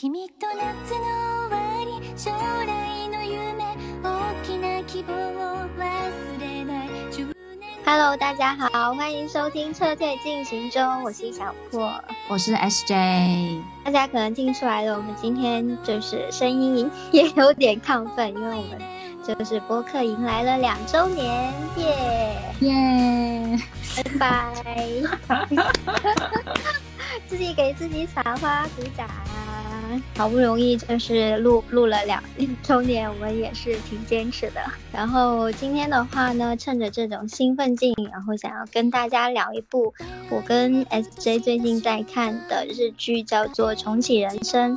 君と夏の終わり将来の夢大きな希望を忘れない10年 Hello，大家好，欢迎收听撤退进行中，我是小破。我是 SJ，大家可能听出来了，我们今天就是声音也有点亢奋，因为我们就是播客迎来了两周年，耶！耶！拜拜！自己给自己撒花鼓掌， 好不容易就是录录了两两周年，我们也是挺坚持的。然后今天的话呢，趁着这种兴奋劲，然后想要跟大家聊一部我跟 SJ 最近在看的日剧，叫做《重启人生》。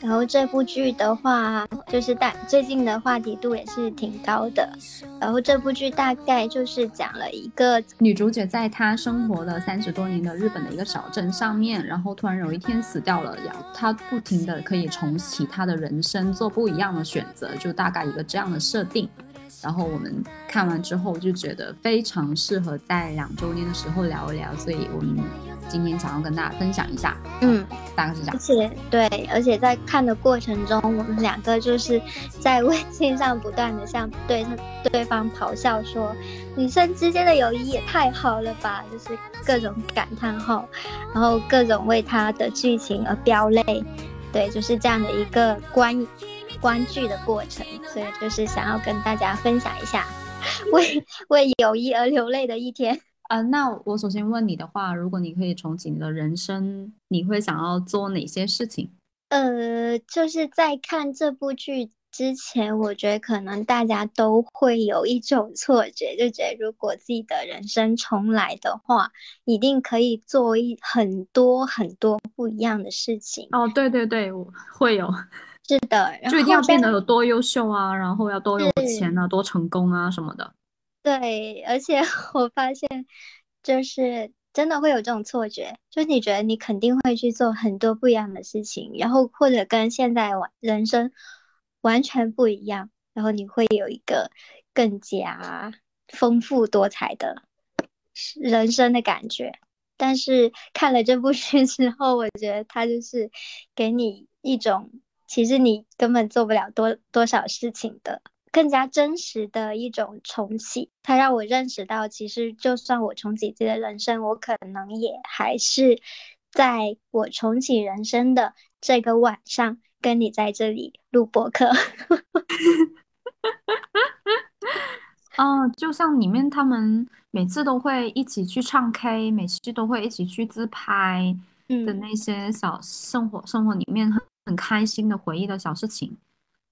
然后这部剧的话，就是大最近的话题度也是挺高的。然后这部剧大概就是讲了一个女主角在她生活了三十多年的日本的一个小镇上面，然后突然有一天死掉了，然后她不停的可以重启她的人生，做不一样的选择，就大概一个这样的设定。然后我们看完之后就觉得非常适合在两周年的时候聊一聊，所以我们今天想要跟大家分享一下，嗯，大概是这样而。且对，而且在看的过程中，我们两个就是在微信上不断的向对对方咆哮说，女生之间的友谊也太好了吧，就是各种感叹号，然后各种为他的剧情而飙泪，对，就是这样的一个观观剧的过程，所以就是想要跟大家分享一下为 为友谊而流泪的一天。啊、那我首先问你的话，如果你可以重启你的人生，你会想要做哪些事情？呃，就是在看这部剧之前，我觉得可能大家都会有一种 错觉，就觉得如果自己的人生重来的话，一定可以做一很多很多不一样的事情。哦，对对对，我会有，是的，然就一定要变得有多优秀啊，然后要多有钱啊，多成功啊什么的。对，而且 我发现，就是真的会有这种错觉，就是你觉得你肯定会去做很多不一样的事情，然后或者跟现在完人生完全不一样，然后你会有一个更加丰富多彩的人生的感觉。但是看了这部剧之后，我觉得它就是给你一种其实你根本做不了多多少事情的。更加真实的一种重启，它让我认识到，其实就算我重启自己的人生，我可能也还是在我重启人生的这个晚上，跟你在这里录播客。哦，就像里面他们每次都会一起去唱 K，每次都会一起去自拍的嗯，那些小生活，生活里面很很开心的回忆的小事情。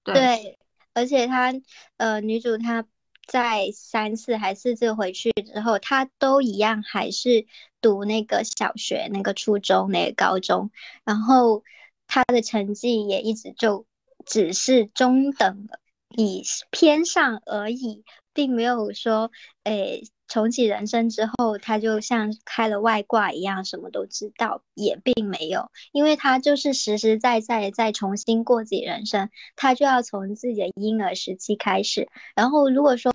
对，而且她呃，女主她在三次还四次回去之后，她都一样还是读那个小学、那个初中、那个高中，然后她的成绩也一直就只是中等以偏上而已，并没有说，诶，重启人生之后，他就像开了外挂一样，什么都知道，也并没有，因为他就是实实在在在重新过自己人生。他就要从自己的婴儿时期开始。然后如果说，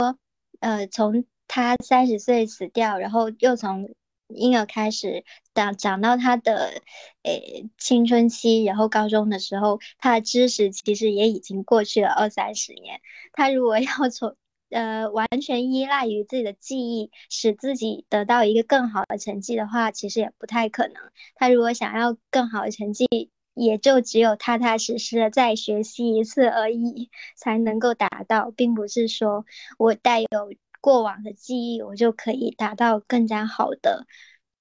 呃，从他三十岁死掉，然后又从婴儿开始长长到他的诶青春期，然后高中的时候，他的知识其实也已经过去了二三十年。他如果要 从呃，完全依赖于自己的记忆，使自己得到一个更好的成绩的话，其实也不太可能。他如果想要更好的成绩，也就只有踏踏实实的再学习一次而已，才能够达到，并不是说我带有过往的记忆，我就可以达到更加好的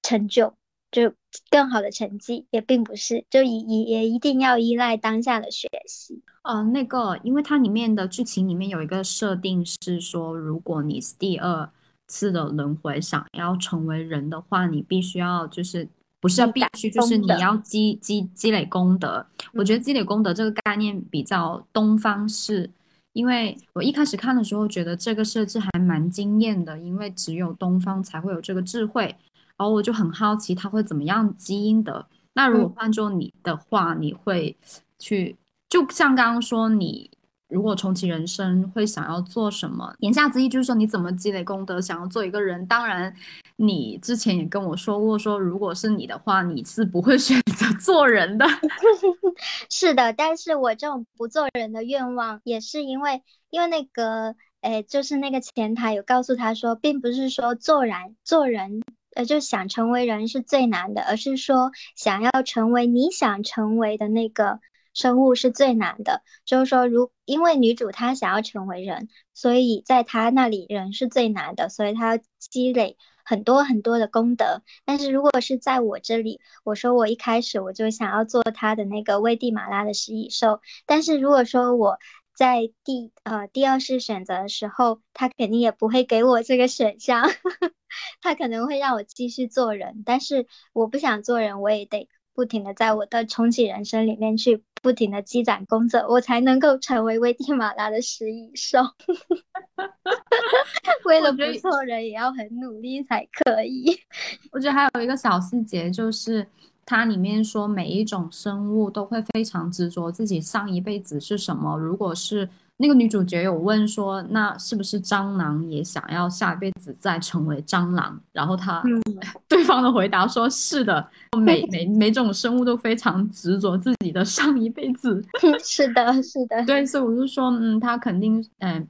成就，就更好的成绩，也并不是，就也也也一定要依赖当下的学习。呃，那个，因为它里面的剧情里面有一个设定是说，如果你是第二次的轮回想要成为人的话，你必须要就是不是要必须，就是你要积积积累功德。我觉得嗯积累功德这个概念比较东方式，因为我一开始看的时候觉得这个设置还蛮惊艳的，因为只有东方才会有这个智慧，然后我就很好奇它会怎么样积阴德。那如果嗯换做你的话，你会去，就像刚刚说，你如果重启人生会想要做什么？言下之意就是说，你怎么积累功德，想要做一个人。当然，你之前也跟我说过，说如果是你的话，你是不会选择 做人的。是的，但是我这种不做人的愿望，也是因为因为那个，哎，就是那个前台有告诉他说，并不是说做人做人，呃，就想成为人是最难的，而是说想要成为你想成为的那个。生物是最难的，就是说，如因为女主她想要成为人，所以在她那里人是最难的，所以她要积累很多很多的功德。但是如果是在我这里，我说我一开始我就想要做她的那个危地马拉的食蚁兽，但是如果说我在第呃第二次选择的时候，他肯定也不会给我这个选项，他可能会让我继续做人，但是我不想做人，我也得。不停的在我的重启人生里面去不停的积攒工作，我才能够成为危地马拉的食蚁兽。为了不做人，也要很努力才可以。我觉得还有一个小细节，就是它里面说每一种生物都会非常执着自己上一辈子是什么。如果是那个女主角有问说，那是不是蟑螂也想要下一辈子再成为蟑螂？然后他 对方的回答说是的，每 每每种生物都非常执着自己的上一辈子。是的，是的，对，所以我就说，嗯，他肯定，嗯，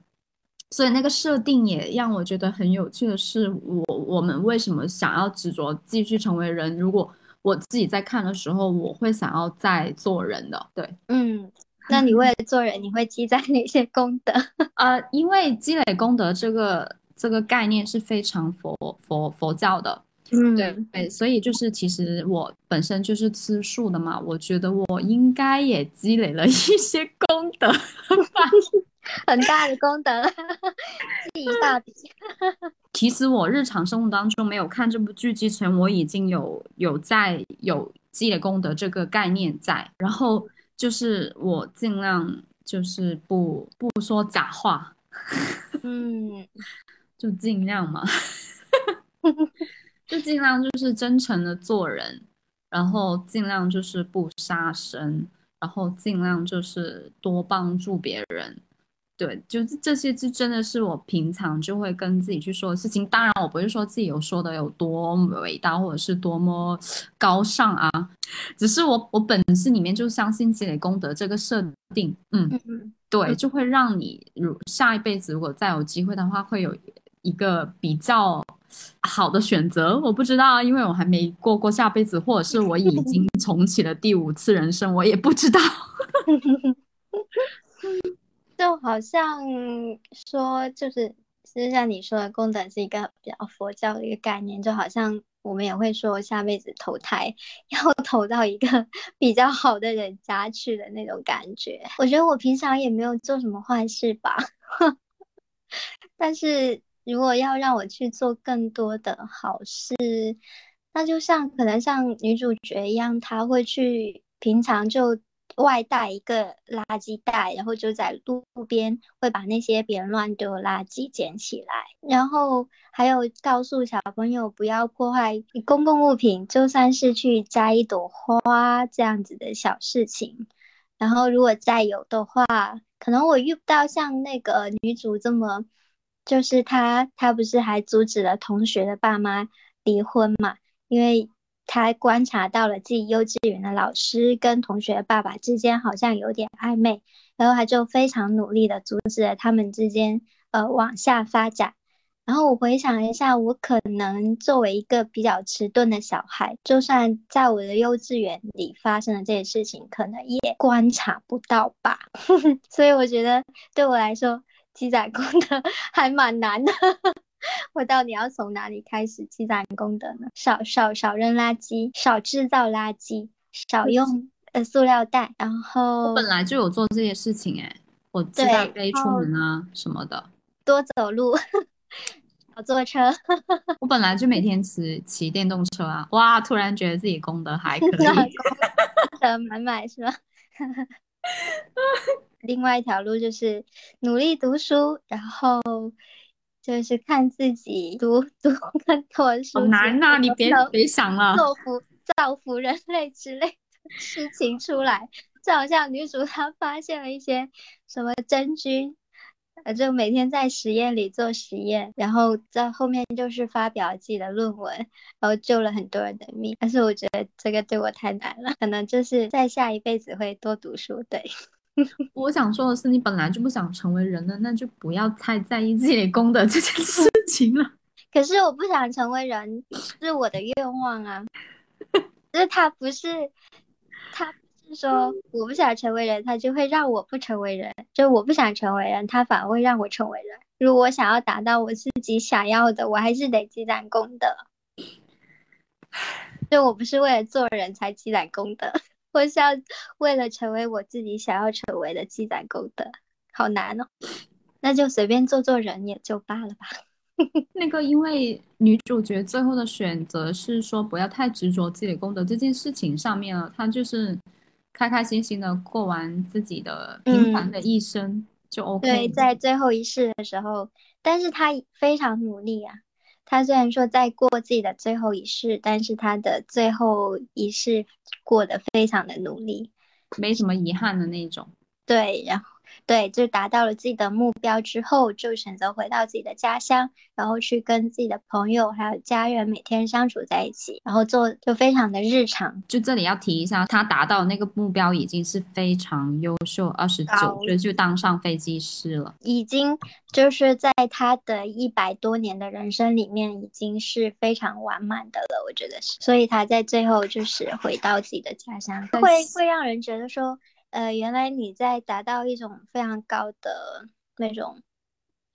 所以那个设定也让我觉得很有趣的是，我我们为什么想要执着继续成为人？如果我自己在看的时候，我会想要再做人的，对，嗯。那你为了做人，你会积攒哪些功德？呃，因为积累功德这个这个概念是非常佛佛佛教的，嗯，对对，所以就是其实我本身就是吃素的嘛，我觉得我应该也积累了一些功德，很大的功德，记一大笔。其实我日常生活当中没有看这部剧之前，我已经有有在有积累功德这个概念在，然后。就是我尽量就是不不说假话，嗯，就尽量嘛，就尽量就是真诚的做人，然后尽量就是不杀生，然后尽量就是多帮助别人。对，就是这些，就真的是我平常就会跟自己去说的事情。当然，我不是说自己有说的有多伟大，或者是多么高尚啊，只是我我本质里面就相信积累功德这个设定。嗯，对，就会让你如下一辈子如果再有机会的话，会有一个比较好的选择。我不知道，因为我还没过过下辈子，或者是我已经 重启了第五次人生，我也不知道。就好像说，就是就像你说的，功德是一个比较佛教的一个概念，就好像我们也会说下辈子投胎要 投到一个 比较好的人家去的那种感觉。我觉得我平常也没有做什么坏事吧，但是如果要让我去做更多的好事，那就像可能像女主角一样，她会去平常就。外带一个垃圾袋，然后就在路边会把那些别人乱丢的垃圾捡起来，然后还有告诉小朋友不要破坏公共物品，就算是去摘一朵花这样子的小事情。然后如果再有的话，可能我遇不到像那个女主这么，就是她她不是还阻止了同学的爸妈离婚嘛？因为。他观察到了自己幼稚园的老师跟同学爸爸之间好像有点暧昧，然后他就非常努力的阻止了他们之间呃往下发展。然后我回想一下，我可能作为一个比较迟钝的小孩，就算在我的幼稚园里发生的这些事情，可能也观察不到吧。所以我觉得对我来说，积攒功德 还蛮难的。我到底要从哪里开始积攒功德呢？少少少扔垃圾，少制造垃圾，少用呃塑料袋。然后我本来就有做这些事情哎，我自带背出门啊什么的。多走路，少坐车。我本来就每天骑骑电动车啊，哇！突然觉得自己功德还可以，功德满满是吧？另外一条路就是努力读书，然后。就是看自己读 读更多书，好难呐！你别别想了，造福造福人类之类的事情出来，就好像女主她发现了一些什么真菌，呃，就每天在实验里做实验，然后在后面就是发表自己的论文，然后救了很多人的命。但是我觉得这个对我太难了，可能就是在下一辈子会多读书。对，我想说的是，你本来就不想成为人的，那就不要太在意积累功德这件事情了。可是我不想成为人，是我的愿望啊。就是他不是他不是。说我不想成为人，他就会让我不成为人；就我不想成为人，他反而会让我成为人。如果想要达到我自己想要的，我还是得积攒功德。就我不是为了做人才积攒功德，我是要为了成为我自己想要成为的积攒功德。好难哦，那就随便做做人也就罢了吧。那个，因为女主角最后的选择是说不要太执着自己的功德这件事情上面了，她就是。开开心心的过完自己的平凡的一生就 OK。对，在最后一世的时候，但是她非常努力啊。他虽然说在过自己的最后一世，但是他的最后一世过得非常的努力，没什么遗憾的那种。对，然后。对，就达到了自己的目标之后，就选择回到自己的家乡，然后去跟自己的朋友还有家人每天相处在一起，然后做就非常的日常。就这里要提一下，他达到那个目标已经是非常优秀，二十九岁就当上飞机师了，已经就是在他的一百多年的人生里面，已经是非常完满的了，我觉得是。所以他在最后就是回到自己的家乡，会会让人觉得说。呃，原来你在达到一种非常高的那种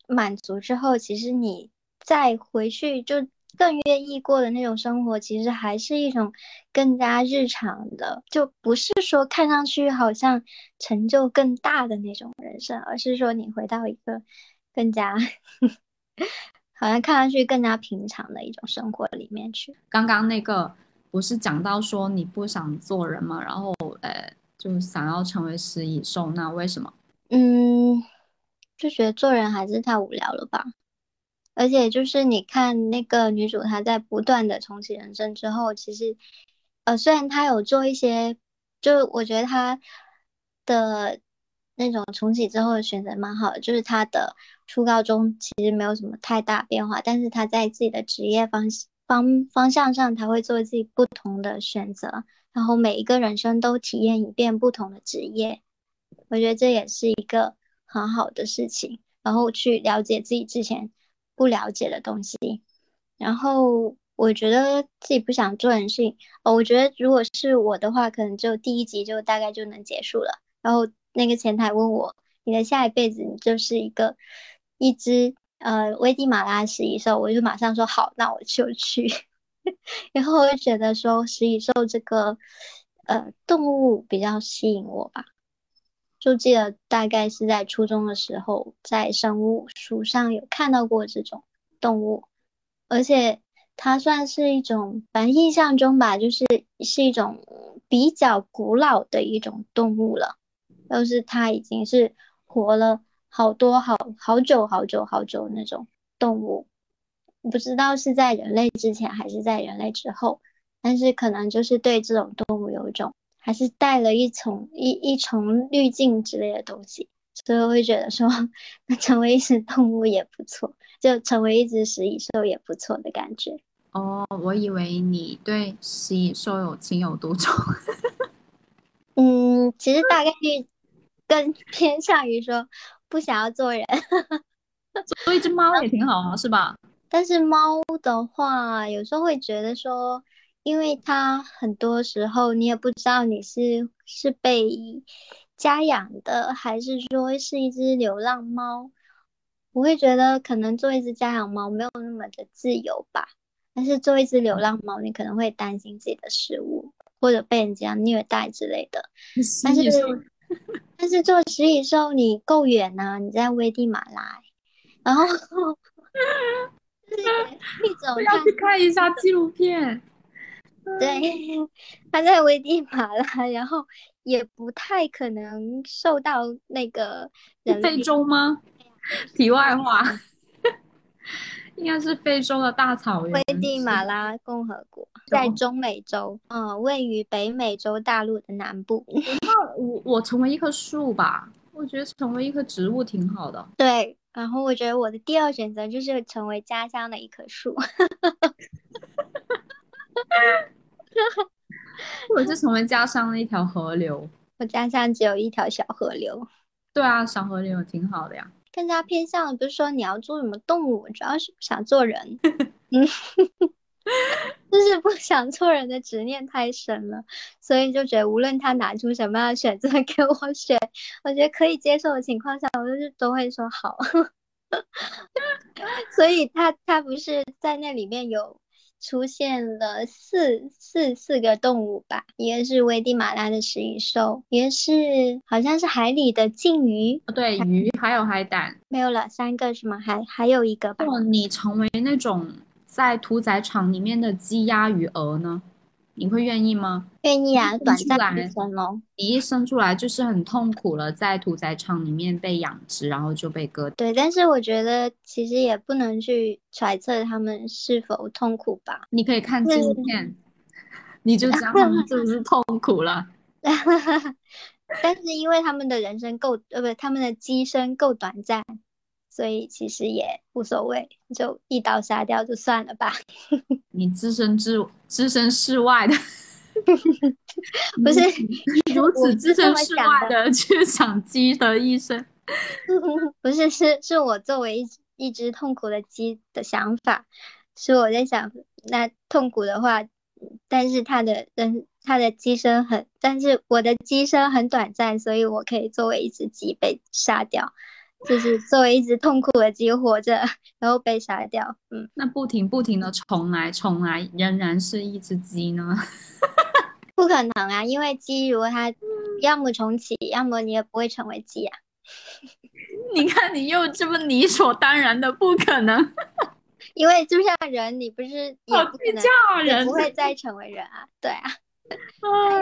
满足之后，其实你再回去就更愿意过的那种生活，其实还是一种更加日常的，就不是说看上去好像成就更大的那种人生，而是说你回到一个更加 好像看上去更加平常的一种生活里面去。刚刚那个不是讲到说你不想做人吗？然后呃。就想要成为食蚁兽，那为什么？嗯，就觉得做人还是太无聊了吧。而且就是你看那个女主，她在不断的重启人生之后，其实，呃，虽然她有做一些，就我觉得她的那种重启之后的选择蛮好的，就是她的初高中其实没有什么太大变化，但是她在自己的职业方方方向上，她会做自己不同的选择。然后每一个人生都体验一遍不同的职业，我觉得这也是一个很好的事情。然后去了解自己之前不了解的东西。然后我觉得自己不想做人性，哦，我觉得如果是我的话，可能就第一集就大概就能结束了。然后那个前台问我，你的下一辈子你就是一个一只呃危地马拉食蚁兽，我就马上说好，那我就去。然后我就觉得说食蚁兽这个呃动物比较吸引我吧，就记得大概是在初中的时候在生物书上有看到过这种动物，而且它算是一种，反正印象中吧，就是是一种比较古老的一种动物了，就是它已经是活了好多好好久好久好久那种动物。不知道是在人类之前还是在人类之后，但是可能就是对这种动物有一种，还是带了一重一一重滤镜之类的东西，所以我会觉得说，那成为一只动物也不错，就成为一只食蚁兽也不错的感觉。哦，我以为你对食蚁兽有情有独钟。嗯，其实大概率更 偏向于说不想要做人，做一只猫也挺好啊，是吧？但是猫的话，有时候会觉得说，因为它很多时候你也不知道你是是被家养的，还是说是一只流浪猫，我会觉得可能做一只家养猫没有那么的自由吧。但是做一只流浪猫，你可能会担心自己的食物或者被人家虐待之类的。但是但是做食蚁兽，你够远呐，你在危地马拉，然后。一种 要去看一下纪录片。对，他在危地马拉，然后也不太可能受到那个人。非洲吗？题外话，应该是非洲的大草原。危地马拉共和国在中美洲，嗯，位于北美洲大陆的南部。那我我成为一棵树吧。我觉得成为一棵植物挺好的。对，然后我觉得我的第二选择就是成为家乡的一棵树。或者是成为家乡的一条河流。我家乡只有一条小河流。对啊，小河流挺好的呀。更加偏向不是说你要做什么动物，主要是不想做人。嗯，就是不想做人的执念太深了，所以就觉得无论他拿出什么样的选择 给我选，我觉得可以接受的情况下，我就是都会说好。所以他他不是在那里面有。出现了四四四个动物吧，一个是危地马拉的食蚁兽，一个是好像是海里的鲸鱼，对，鱼还有海胆，没有了，三个是吗？还还有一个吧。如果你成为那种在屠宰场里面的鸡鸭鱼鹅呢？你会愿意吗？愿意啊，短暂一生咯。你一生出来就是很痛苦了，在屠宰场里面被养殖，然后就被割。对，但是我觉得其实也不能去揣测他们是否痛苦吧。你可以看纪录片，你就知道他们是不是痛苦了。但是因为他们的人生够，呃，不，他们的机生够短暂。所以其实也无所谓，就一刀杀掉就算了吧。你置身之置身事外的，不是如此置身事外的去想鸡的一生，不是是是我作为一一只痛苦的鸡的想法，是我在想，那痛苦的话，但是它的人它的鸡生很，但是我的鸡生很短暂，所以我可以作为一只鸡被杀掉。就是作为一只痛苦的鸡活着，然后被杀掉。嗯，那不停不停的重来重来，仍然是一只鸡呢？不可能啊，因为鸡如果它要么重启，要么你也不会成为鸡啊。你看，你又这么理所当然的不可能。因为就像人，你不是也不可能也不会再成为人啊？对啊。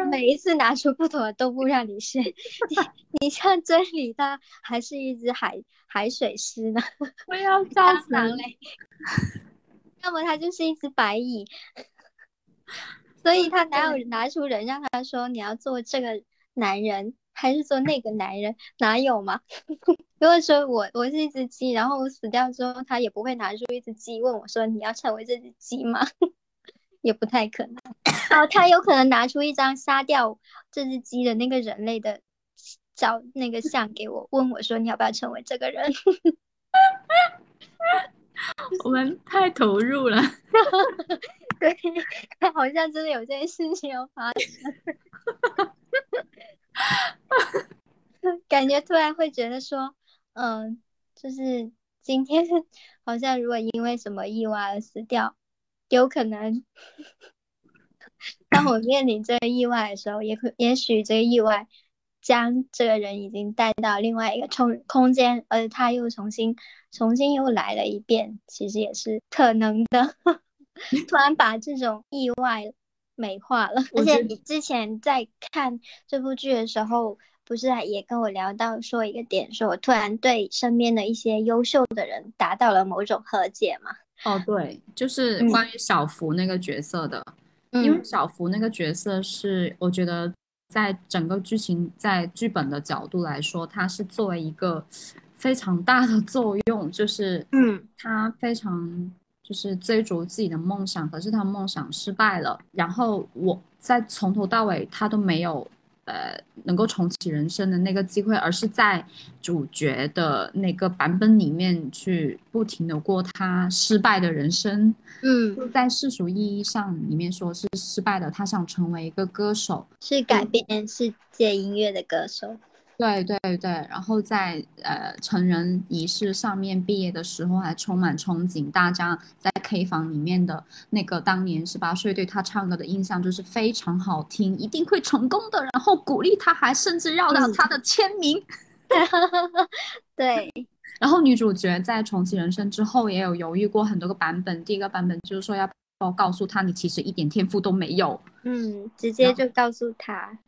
每一次拿出不同的动物让你试，你你像真理，它还是一只海海水狮呢。我要笑死了。要么它就是一只白蚁，所以他哪有 拿出人让他说你要做这个男人还是做那个男人？哪有嘛？如果说我我是一只鸡，然后我死掉之后，他也不会拿出一只鸡问我说你要成为这只鸡吗？也不太可能。哦，他有可能拿出一张杀掉这只鸡的那个人类的照那个像给我，问我说你要不要成为这个人？我们太投入了。对，好像真的有这件事情要发生。感觉突然会觉得说，嗯，就是今天好像如果因为什么意外而死掉。有可能，当我面临这个意外的时候，也可也许这个意外将这个人已经带到另外一个空空间，而他又重新重新又来了一遍，其实也是可能的。突然把这种意外美化了，而且你之前在看这部剧的时候，不是也跟我聊到说一个点，说我突然对身边的一些优秀的人达到了某种和解嘛？哦，对，就是关于小福那个角色的，因为小福那个角色是，我觉得在整个剧情在剧本的角度来说，他是作为一个非常大的作用，就是，嗯，他非常就是追逐自己的梦想，可是他梦想失败了，然后我在从头到尾他都没有。呃，能够重启人生的那个机会，而是在主角的那个版本里面去不停的过他失败的人生。嗯，在世俗意义上里面说是失败的，他想成为一个歌手，是改变世界音乐的歌手。对对对，然后在呃成人仪式上面毕业的时候还充满憧憬，大家在 K 房里面的那个当年十八岁对他唱歌的印象就是非常好听，一定会成功的，然后鼓励他，还甚至要到他的签名。对，然后女主角在重启人生之后也有犹豫过很多个版本，第一个版本就是说要告诉他你其实一点天赋都没有，嗯，直接就告诉他。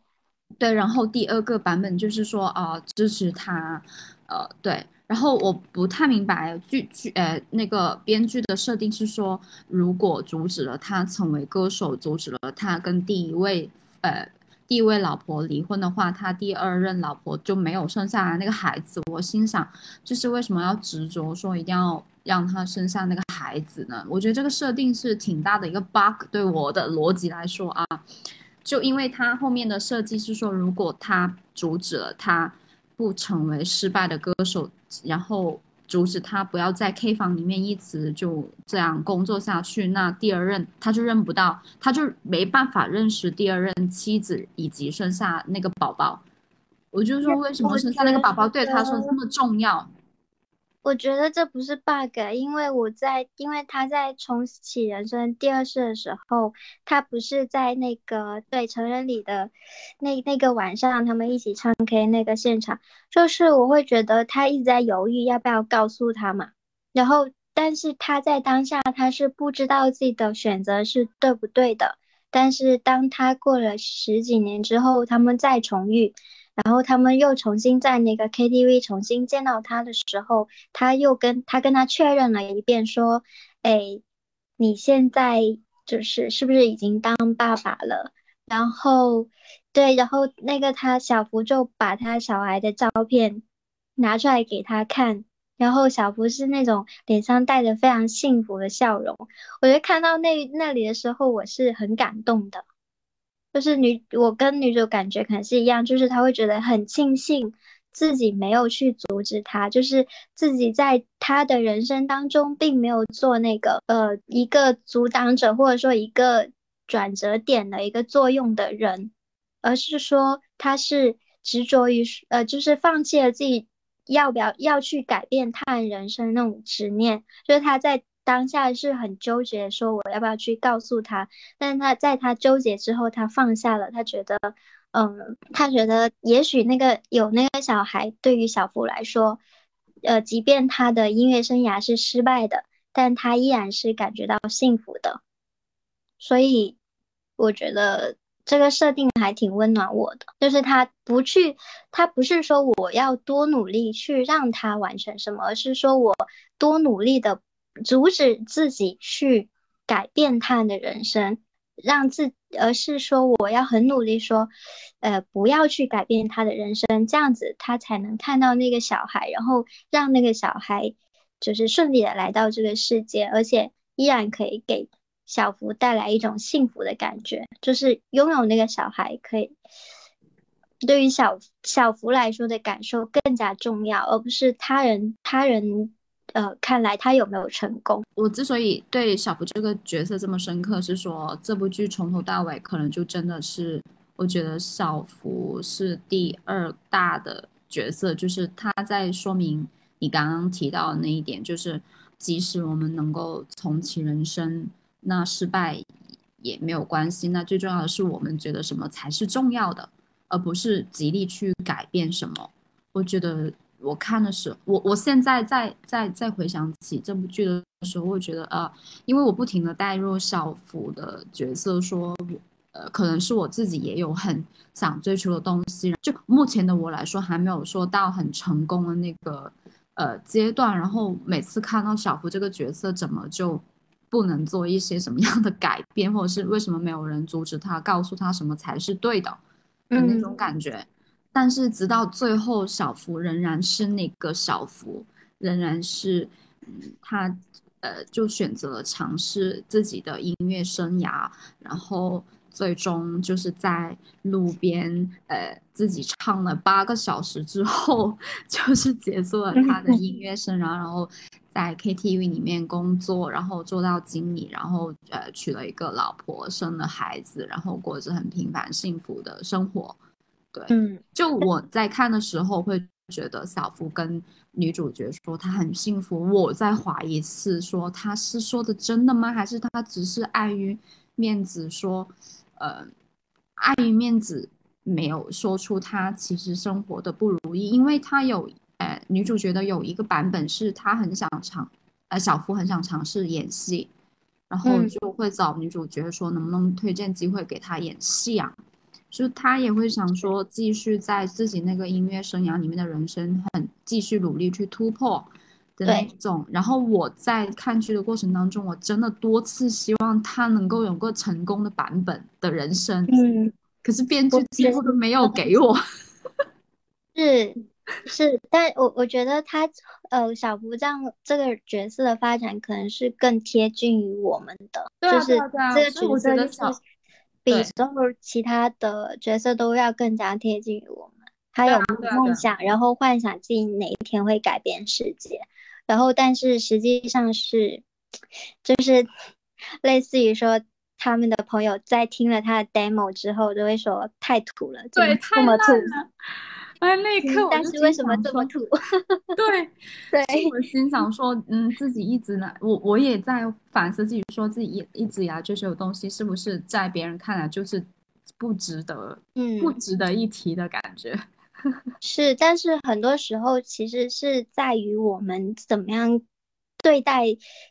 对，然后第二个版本就是说啊，支持他，呃，对，然后我不太明白剧剧呃那个编剧的设定是说，如果阻止了他成为歌手，阻止了他跟第一位呃第一位老婆离婚的话，他第二任老婆就没有生下来那个孩子。我心想，就是为什么要执着说一定要让他生下那个孩子呢？我觉得这个设定是挺大的一个 bug，对我的逻辑来说啊，就因为他后面的设计是说，如果他阻止了他不成为失败的歌手，然后。阻止他不要在 K 房里面一直就这样工作下去，那第二任他就认不到，他就没办法认识第二任妻子以及生下那个宝宝。我就说，为什么生下那个宝宝对他说这么重要？我觉得这不是 bug，因为我在，因为他在重启人生第二世的时候，他不是在那个对成人礼的那那个晚上，他们一起唱 K 那个现场，就是我会觉得他一直在犹豫要不要告诉他嘛，然后但是他在当下他是不知道自己的选择是对不对的，但是当他过了十几年之后，他们再重遇。然后他们又重新在那个 KTV 重新见到他的时候，他又跟他跟他确认了一遍，说：“哎，你现在就是是不是已经当爸爸了？”然后，对，然后那个他小福就把他小孩的照片拿出来给他看，然后小福是那种脸上带着非常幸福的笑容。我觉得看到那那里的时候，我是很感动的。就是女，我跟女主感觉可能是一样，就是她会觉得很庆幸自己没有去阻止他，就是自己在他的人生当中并没有做那个呃一个阻挡者或者说一个转折点的一个作用的人，而是说他是执着于呃就是放弃了自己要不要要去改变他人人生那种执念，就是他在。当下是很纠结，说我要不要去告诉他？但是他在他纠结之后，他放下了。他觉得，嗯，他觉得也许那个有那个小孩，对于小福来说，呃，即便他的音乐生涯是失败的，但他依然是感觉到幸福的。所以我觉得这个设定还挺温暖我的，就是他不去，他不是说我要多努力去让他完成什么，而是说我多努力的。阻止自己去改变他的人生，让自，而是说我要很努力说，呃，不要去改变他的人生，这样子他才能看到那个小孩，然后让那个小孩就是顺利的来到这个世界，而且依然可以给小福带来一种幸福的感觉，就是拥有那个小孩可以对于小小福来说的感受更加重要，而不是他人他人。呃，看来他有没有成功？我之所以对小福这个角色这么深刻，是说这部剧从头到尾可能就真的是，我觉得小福是第二大的角色，就是他在说明你刚刚提到的那一点，就是即使我们能够重启人生，那失败也没有关系，那最重要的是我们觉得什么才是重要的，而不是极力去改变什么。我觉得。我看的是我，我现在在在在回想起这部剧的时候，我觉得呃，因为我不停的带入小福的角色，说，呃，可能是我自己也有很想追求的东西，就目前的我来说，还没有说到很成功的那个呃阶段。然后每次看到小福这个角色，怎么就不能做一些什么样的改变，或者是为什么没有人阻止他，告诉他什么才是对的的那种感觉。但是直到最后，小福仍然是那个小福，仍然是，嗯，他，呃，就选择了尝试自己的音乐生涯，然后最终就是在路边，呃，自己唱了八个小时之后，就是结束了他的音乐生涯，然后在 KTV 里面工作，然后做到经理，然后呃，娶了一个老婆，生了孩子，然后过着很平凡幸福的生活。对，嗯，就我在看的时候会觉得小福跟女主角说她很幸福，我在怀疑是说她是说的真的吗？还是她只是碍于面子说，呃，碍于面子没有说出她其实生活的不如意？因为她有，呃，女主角的有一个版本是她很想尝，呃，小福很想尝试演戏，然后就会找女主角说能不能推荐机会给她演戏啊？就他也会想说，继续在自己那个音乐生涯里面的人生，很继续努力去突破的那种。然后我在看剧的过程当中，我真的多次希望他能够有个成功的版本的人生。嗯，可是编剧几乎都没有给我。是是，但我我觉得他呃小福这样这个角色的发展可能是更贴近于我们的，就是这个角色就是比所有其他的角色都要更加贴近于我们。他有梦想，然后幻想自己哪一天会改变世界，然后但是实际上是就是类似于说他们的朋友在听了他的 demo 之后都会说太土了，对，太烂了。哎，那一刻，但是为什么这么土？对 对，我心想说，嗯，自己一直呢，我我也在反思自己，说自己一一直以来追求的东西，是不是在别人看来就是不值得，嗯，不值得一提的感觉。是，但是很多时候其实是在于我们怎么样。对待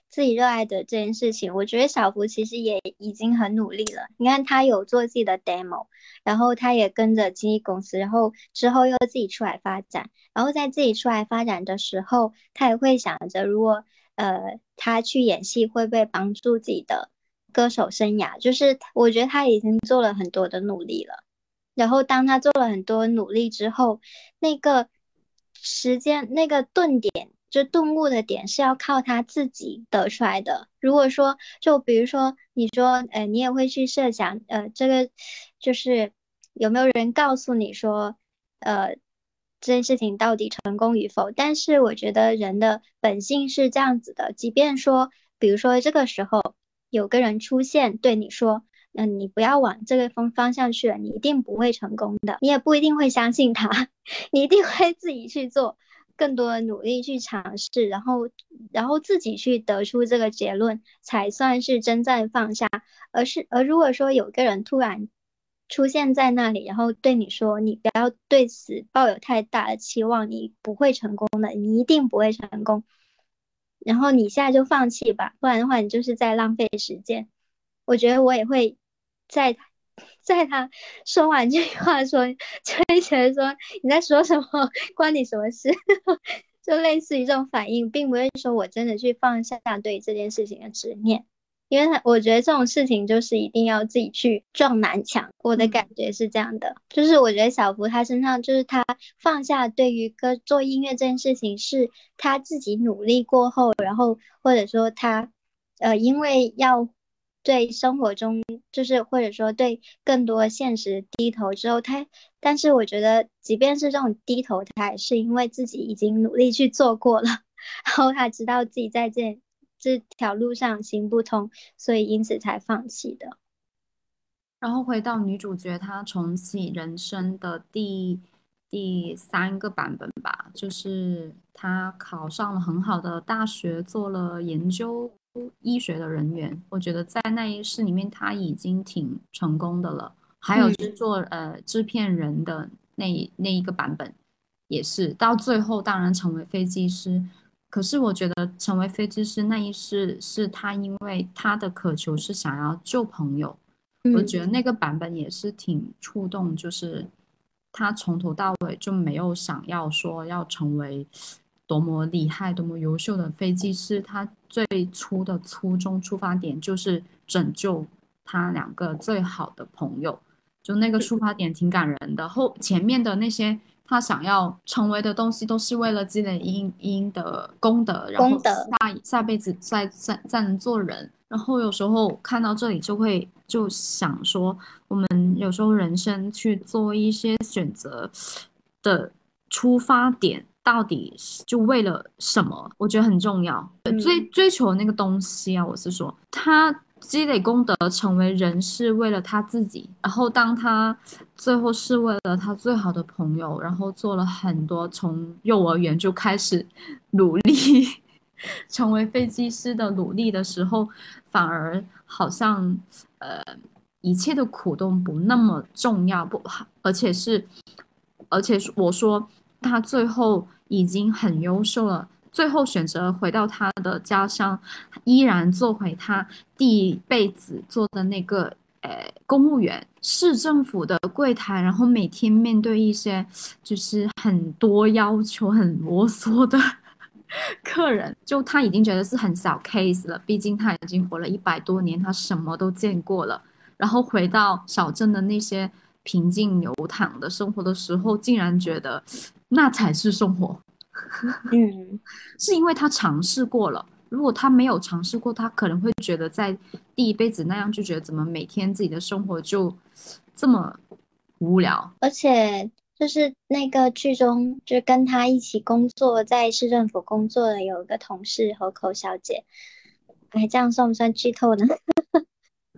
自己热爱的这件事情，我觉得小福其实也已经很努力了。你看，他有做自己的 demo，然后他也跟着经纪公司，然后之后又自己出来发展。然后在自己出来发展的时候，他也会想着，如果呃他去演戏会不会帮助自己的歌手生涯？就是我觉得他已经做了很多的努力了。然后当他做了很多努力之后，那个时间那个顿点。就顿悟的点是要靠他自己得出来的。如果说，就比如说，你说，呃，你也会去设想，呃，这个就是有没有人告诉你说，呃，这件事情到底成功与否？但是我觉得人的本性是这样子的，即便说，比如说这个时候有个人出现对你说，嗯，你不要往这个方方向去了，你一定不会成功的，你也不一定会相信他，你一定会自己去做。更多的努力去尝试，然后，然后自己去得出这个结论，才算是真正放下。而是，而如果说有个人突然出现在那里，然后对你说：“你不要对此抱有太大的期望，你不会成功的，你一定不会成功。”然后你现在就放弃吧，不然的话，你就是在浪费时间。我觉得我也会在。在他说完这句话说，就会觉得说你在说什么，关你什么事？就类似于这种反应，并不会说我真的去放下对这件事情的执念，因为他我觉得这种事情就是一定要自己去撞南墙。我的感觉是这样的，就是我觉得小福他身上就是他放下对于歌做音乐这件事情，是他自己努力过后，然后或者说他呃因为要。对生活中，就是或者说对更多现实低头之后，他，但是我觉得，即便是这种低头，他也是因为自己已经努力去做过了，然后他知道自己在这这条路上行不通，所以因此才放弃的。然后回到女主角她重启人生的第第三个版本吧，就是她考上了很好的大学，做了研究。医学的人员，我觉得在那一世里面他已经挺成功的了。还有就是做呃制片人的那那一个版本，也是到最后当然成为飞机师。可是我觉得成为飞机师那一世是他因为他的渴求是想要救朋友，我觉得那个版本也是挺触动，就是他从头到尾就没有想要说要成为。多么厉害、多么优秀的飞机师，他最初的初衷、出发点就是拯救他两个最好的朋友，就那个出发点挺感人的。后前面的那些他想要成为的东西，都是为了积累因因的功德，然后下下辈子再再再能做人。然后有时候看到这里，就会就想说，我们有时候人生去做一些选择的出发点。到底就为了什么？我觉得很重要。追追求那个东西啊，我是说，他积累功德，成为人是为了他自己。然后当他最后是为了他最好的朋友，然后做了很多从幼儿园就开始 努力 成为飞机师的努力的时候，反而好像呃一切的苦都不那么重要，不好，而且是，而且我说他最后。已经很优秀了，最后选择回到他的家乡，依然做回他第一辈子做的那个呃公务员，市政府的柜台，然后每天面对一些就是很多要求、很啰嗦的 客人，就他已经觉得是很小 case 了，毕竟他已经活了一百多年，他什么都见过了，然后回到小镇的那些。平静流淌的生活的时候，竟然觉得那才是生活。嗯，是因为他尝试过了。如果他没有尝试过，他可能会觉得在第一辈子那样，就觉得怎么每天自己的生活就这么无聊。而且就是那个剧中，就跟他一起工作在市政府工作的有一个同事河口小姐，哎，这样算不算剧透呢？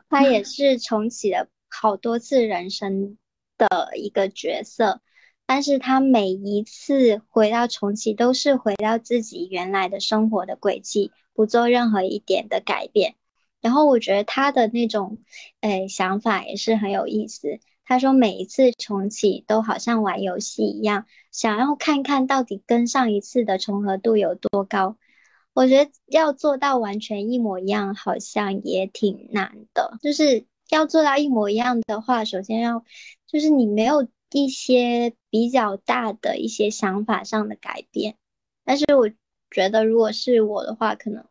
她也是重启了好多次人生的一个角色。但是他每一次回到重启，都是回到自己原来的生活的轨迹，不做任何一点的改变。然后我觉得他的那种，诶想法也是很有意思。他说每一次重启都好像玩游戏一样，想要看看到底跟上一次的重合度有多高。我觉得要做到完全一模一样，好像也挺难的。就是要做到一模一样的话，首先要就是你没有。一些比较大的一些想法上的改变，但是我觉得如果是我的话，可能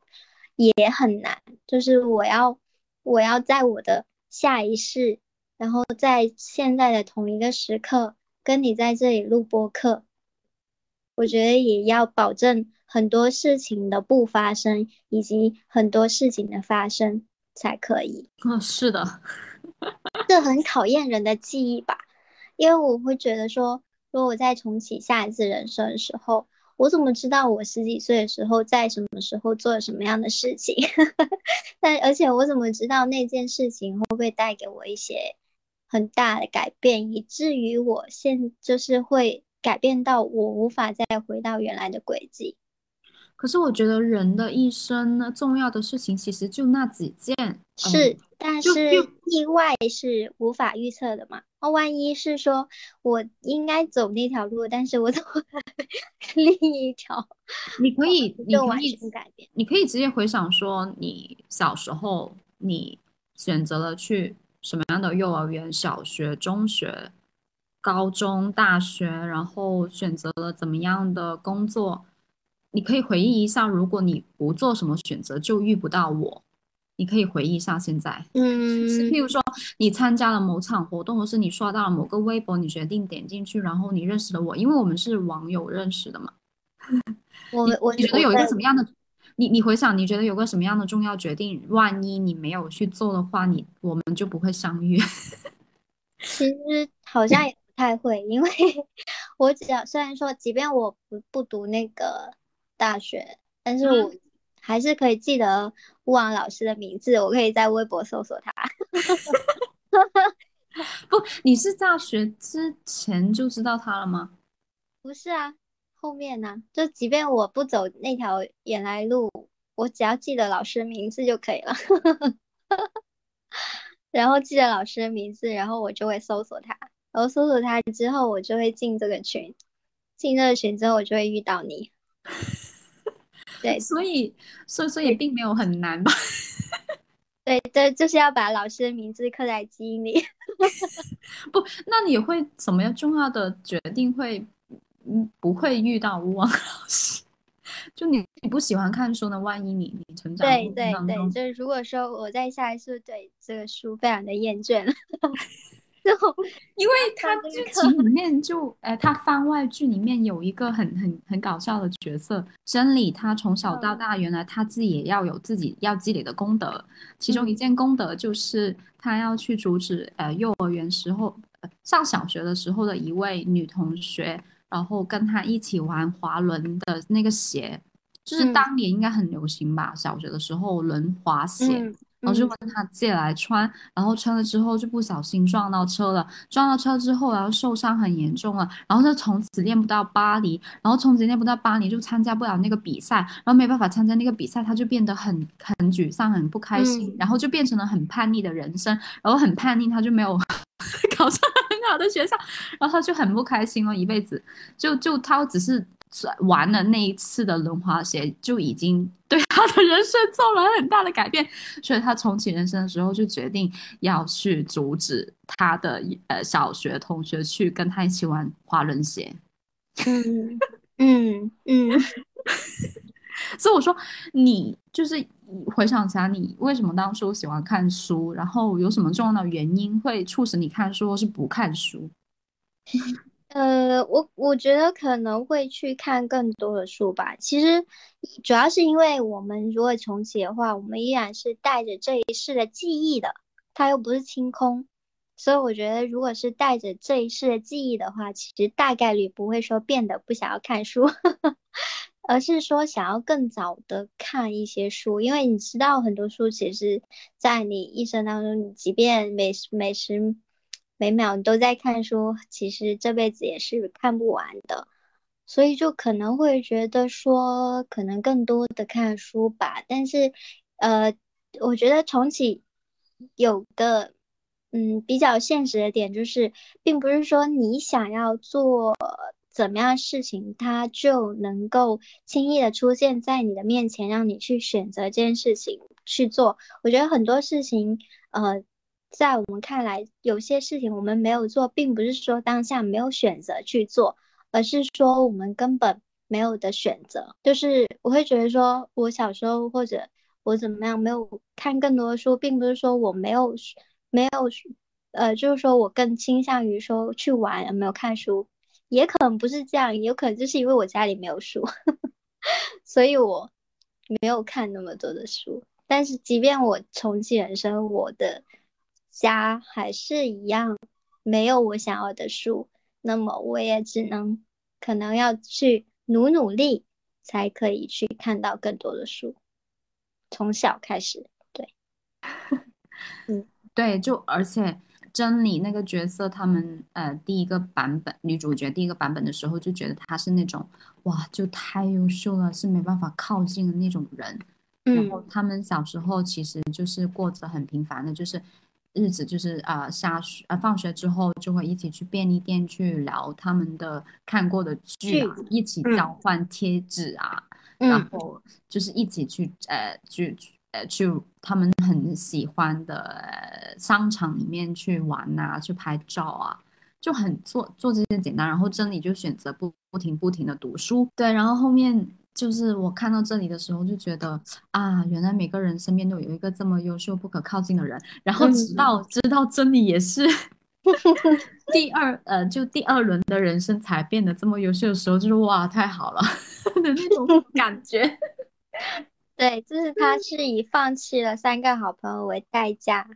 也很难。就是我要我要在我的下一世，然后在现在的同一个时刻跟你在这里录播课，我觉得也要保证很多事情的不发生，以及很多事情的发生才可以。嗯，是的，这很考验人的记忆吧。因为我会觉得说，如果我再重启下一次人生的时候，我怎么知道我十几岁的时候在什么时候做了什么样的事情？但而且我怎么知道那件事情会不会带给我一些很大的改变，以至于我现就是会改变到我无法再回到原来的轨迹？可是我觉得人的一生呢，重要的事情其实就那几件。是，但是意外是无法预测的嘛？那万一是说我应该走那条路，但是我走另一条，你可以，你可以改变，你可以直接回想说，你小时候你选择了去什么样的幼儿园、小学、中学、高中、大学，然后选择了怎么样的工作。你可以回忆一下，如果你不做什么选择，就遇不到我。你可以回忆一下现在，嗯，譬如说你参加了某场活动，或是你刷到了某个微博，你决定点进去，然后你认识了我，因为我们是网友认识的嘛。我我你觉得有一个什么样的？你你回想，你觉得有个什么样的重要决定，万一你没有去做的话，你我们就不会相遇。其实好像也不太会，因为 我只要虽然说，即便我不不读那个。大学，但是我还是可以记得乌昂老师的名字，我可以在微博搜索他。不，你是大学之前就知道他了吗？不是啊，后面呢？就即便我不走那条原来路，我只要记得老师的名字就可以了。然后记得老师的名字，然后我就会搜索他，然后搜索他之后，我就会进这个群，进这个群之后，我就会遇到你。对，所以，所以，所以并没有很难吧？对，对，就是要把老师的名字刻在基因里。不，那你会什么样重要的决定会，嗯，不会遇到吴王老师？就你，你不喜欢看书呢？万一你，你成长对对对，就是如果说我在下一次对这个书非常的厌倦了。就 因为他剧情里 面就，哎，他番外剧里面有一个很很很搞笑的角色，真理。他从小到大，原来他自己也要有自己要积累的功德，其中一件功德就是他要去阻止，呃，幼儿园时候上小学的时候的一位女同学，然后跟他一起玩滑轮的那个鞋，就是当年应该很流行吧，小学的时候轮滑鞋。然后就问他借来穿，然后穿了之后就不小心撞到车了，撞到车之后然后受伤很严重了，然后就从此练不到巴黎，然后从此练不到巴黎就参加不了那个比赛，然后没办法参加那个比赛，他就变得很很沮丧，很不开心，然后就变成了很叛逆的人生，然后很叛逆，他就没有 考上很好的学校，然后他就很不开心了，一辈子就就他只是。玩了那一次的轮滑鞋，就已经对他的人生做了很大的改变，所以他重启人生的时候就决定要去阻止他的呃小学同学去跟他一起玩滑轮鞋。嗯嗯嗯，所以我说，你就是回想起来，你为什么当初喜欢看书，然后有什么重要的原因会促使你看书，或是不看书？呃，我我觉得可能会去看更多的书吧。其实主要是因为我们如果重启的话，我们依然是带着这一世的记忆的，它又不是清空。所以我觉得，如果是带着这一世的记忆的话，其实大概率不会说变得不想要看书，而是说想要更早的看一些书。因为你知道，很多书其实，在你一生当中，你即便每时每时。每秒都在看书，其实这辈子也是看不完的，所以就可能会觉得说，可能更多的看书吧。但是，呃，我觉得重启有个嗯比较现实的点，就是并不是说你想要做怎么样事情，它就能够轻易的出现在你的面前，让你去选择这件事情去做。我觉得很多事情，呃。在我们看来，有些事情我们没有做，并不是说当下没有选择去做，而是说我们根本没有的选择。就是我会觉得说，我小时候或者我怎么样没有看更多的书，并不是说我没有没有，呃，就是说我更倾向于说去玩，没有看书，也可能不是这样，也有可能就是因为我家里没有书，所以我没有看那么多的书。但是即便我重启人生，我的。家还是一样没有我想要的书，那么我也只能可能要去努努力，才可以去看到更多的书。从小开始，对，嗯，对，就而且真理那个角色，他们呃第一个版本女主角第一个版本的时候，就觉得她是那种哇，就太优秀了，是没办法靠近的那种人。然后他们小时候其实就是过着很平凡的，就是。日子就是啊，下学啊，放学之后就会一起去便利店去聊他们的看过的剧啊，一起交换贴纸啊，然后就是一起去呃去呃去他们很喜欢的商场里面去玩啊，去拍照啊，就很做做这些简单。然后真理就选择不不停不停的读书，对，然后后面。就是我看到这里的时候就觉得啊，原来每个人身边都有一个这么优秀不可靠近的人。然后直到知道真理也是 第二呃，就第二轮的人生才变得这么优秀的时候，就是哇，太好了 的那种感觉。对，就是他是以放弃了三个好朋友为代价，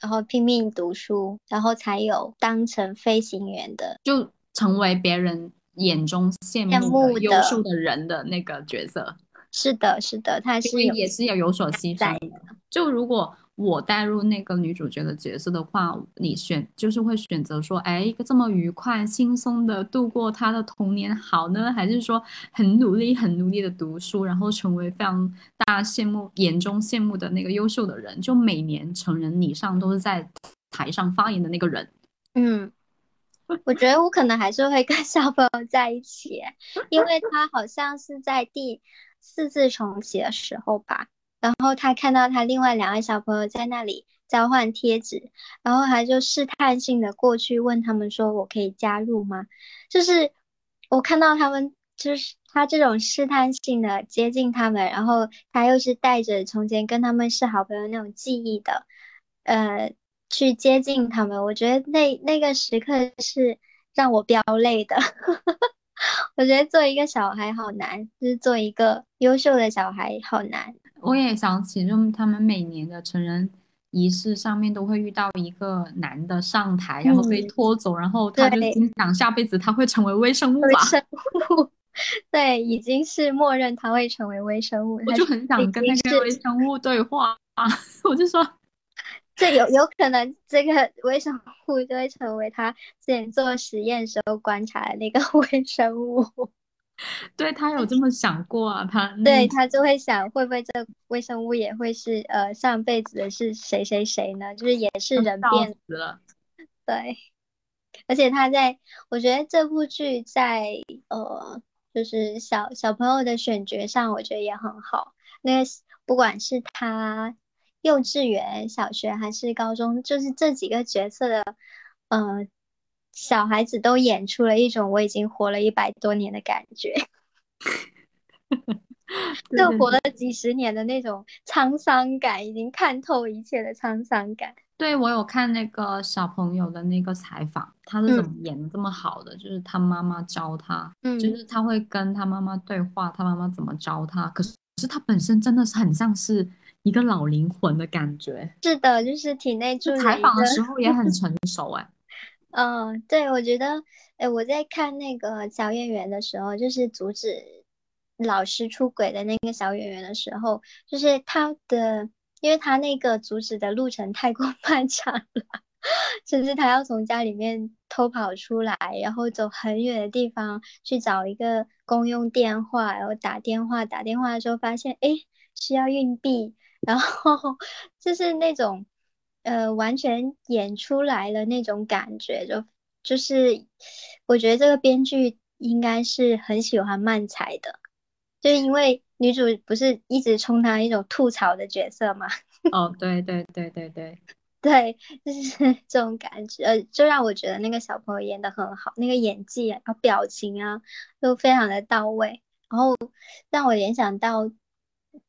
然后拼命读书，然后才有当成飞行员的，就成为别人。眼中羡慕的优秀的人的那个角色，是的，是的，他是也是要有所牺牲的。就如果我带入那个女主角的角色的话，你选就是会选择说，哎，一个这么愉快、轻松的度过她的童年好呢，还是说很努力、很努力的读书，然后成为非常大家羡慕、眼中羡慕的那个优秀的人？就每年成人礼上都是在台上发言的那个人，嗯。我觉得我可能还是会跟 小朋友在一起，因为他好像是在第四次重启的时候吧，然后他看到他另外两位小朋友在那里交换贴纸，然后他就试探性的过去问他们说：“我可以加入吗？”就是我看到他们，就是他这种试探性的接近他们，然后他又是带着从前跟他们是好朋友那种记忆的，呃。去接近他们，我觉得那那个时刻是让我飙泪的。我觉得做一个小孩好难，就是做一个优秀的小孩好难。我也想起，就他们每年的成人仪式上面都会遇到一个男的上台，然后被拖走，然后他就心想下辈子他会成为微生物吧？微生物，对，已经是默认他会成为微生物。我就很想跟那个微生物对话啊，我就说。这有有可能，这个微生物就会成为他之前做实验时候观察的那个 微生物。对他有这么想过啊？他 对他就会想，会不会这微生物也会是呃上辈子的是谁谁谁呢？就是也是人变死了。对，而且他在，我觉得这部剧在呃，就是小小朋友的选角上，我觉得也很好。那个不管是他。幼稚园、小学还是高中，就是这几个角色的，呃，小孩子都演出了一种我已经活了一百多年的感觉。就活了几十年的那种沧桑感，已经看透一切的沧桑感。对，我有看那个小朋友的那个采访，他是怎么演的这么好的？就是他妈妈教他，嗯就是他会跟他妈妈对话，他妈妈怎么教他。可是，可是他本身真的是很像是一个老灵魂的感觉。是的，就是体内住采访的时候也很 成熟，哎，嗯，对，我觉得，哎，我在看那个小演员的时候，就是阻止老师出轨的那个小演员的时候，就是他的，因为他那个阻止的路程太过漫长了，甚至他要从家里面偷跑出来，然后走很远的地方去找一个公用电话，然后打电话，打电话的时候发现，哎，需要硬币，然后就是那种。呃，完全演出来了那种感觉，就就是我觉得这个编剧应该是很喜欢漫才的，就是因为女主不是一直充当一种吐槽的角色嘛，哦，对对对对对，对，就是 这种感觉，呃，就让我觉得那个小朋友演的很好，那个演技啊、表情啊都非常的到位，然后让我联想到，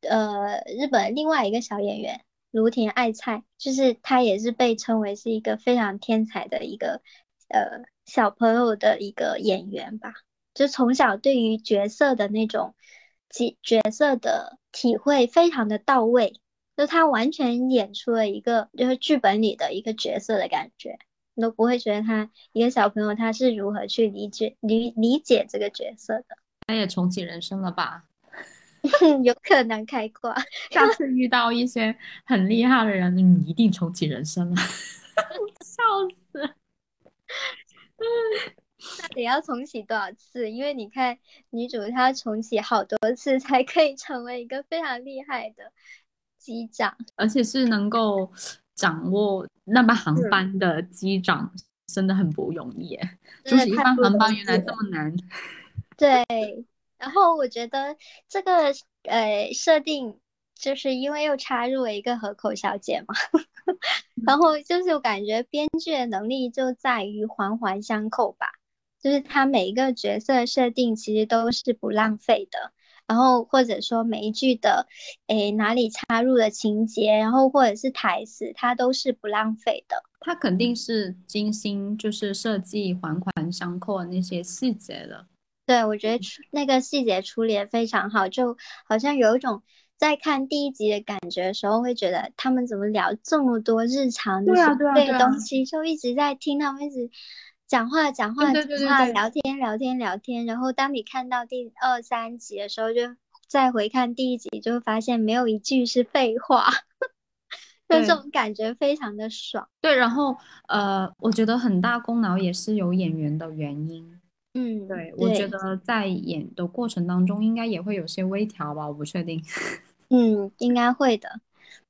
呃，日本另外一个小演员。芦田爱菜，就是他也是被称为是一个非常天才的一个呃小朋友的一个演员吧，就从小对于角色的那种角角色的体会非常的到位，就他完全演出了一个就是剧本里的一个角色的感觉，你都不会觉得他一个小朋友他是如何去理解理理解这个角色的，他也重启人生了吧？有可能开挂。下次遇到一些很厉害的人，你一定重启人生了，笑死！那得要重启多少次？因为你看女主她重启好多次 才可以成为一个非常厉害的机长，而且是能够掌握那班航班的机长，真的很不容易耶。主持一般航班原来这么难。对。然后我觉得这个呃设定，就是因为又插入了一个河口小姐嘛，然后就是我感觉编剧的能力就在于环环相扣吧，就是他每一个角色设定其实都是不浪费的，然后或者说每一句的诶哪里插入的情节，然后或者是台词，它都是不浪费的。他肯定是精心就是设计环环相扣的那些细节的。对，我觉得那个细节处理的非常好，就好像有一种在看第一集的感觉的时候，会觉得他们怎么聊这么多日常的对东西，就一直在听他们一直讲话、讲话、讲话、聊天、聊天、聊天。然后当你看到第二三集的时候，就再回看第一集，就会发现没有一句是废话，就这种感觉非常的爽。对，然后呃，我觉得很大功劳也是有演员的原因。嗯，对，我觉得在演的过程当中，应该也会有些微调吧，我不确定。嗯，应该会的。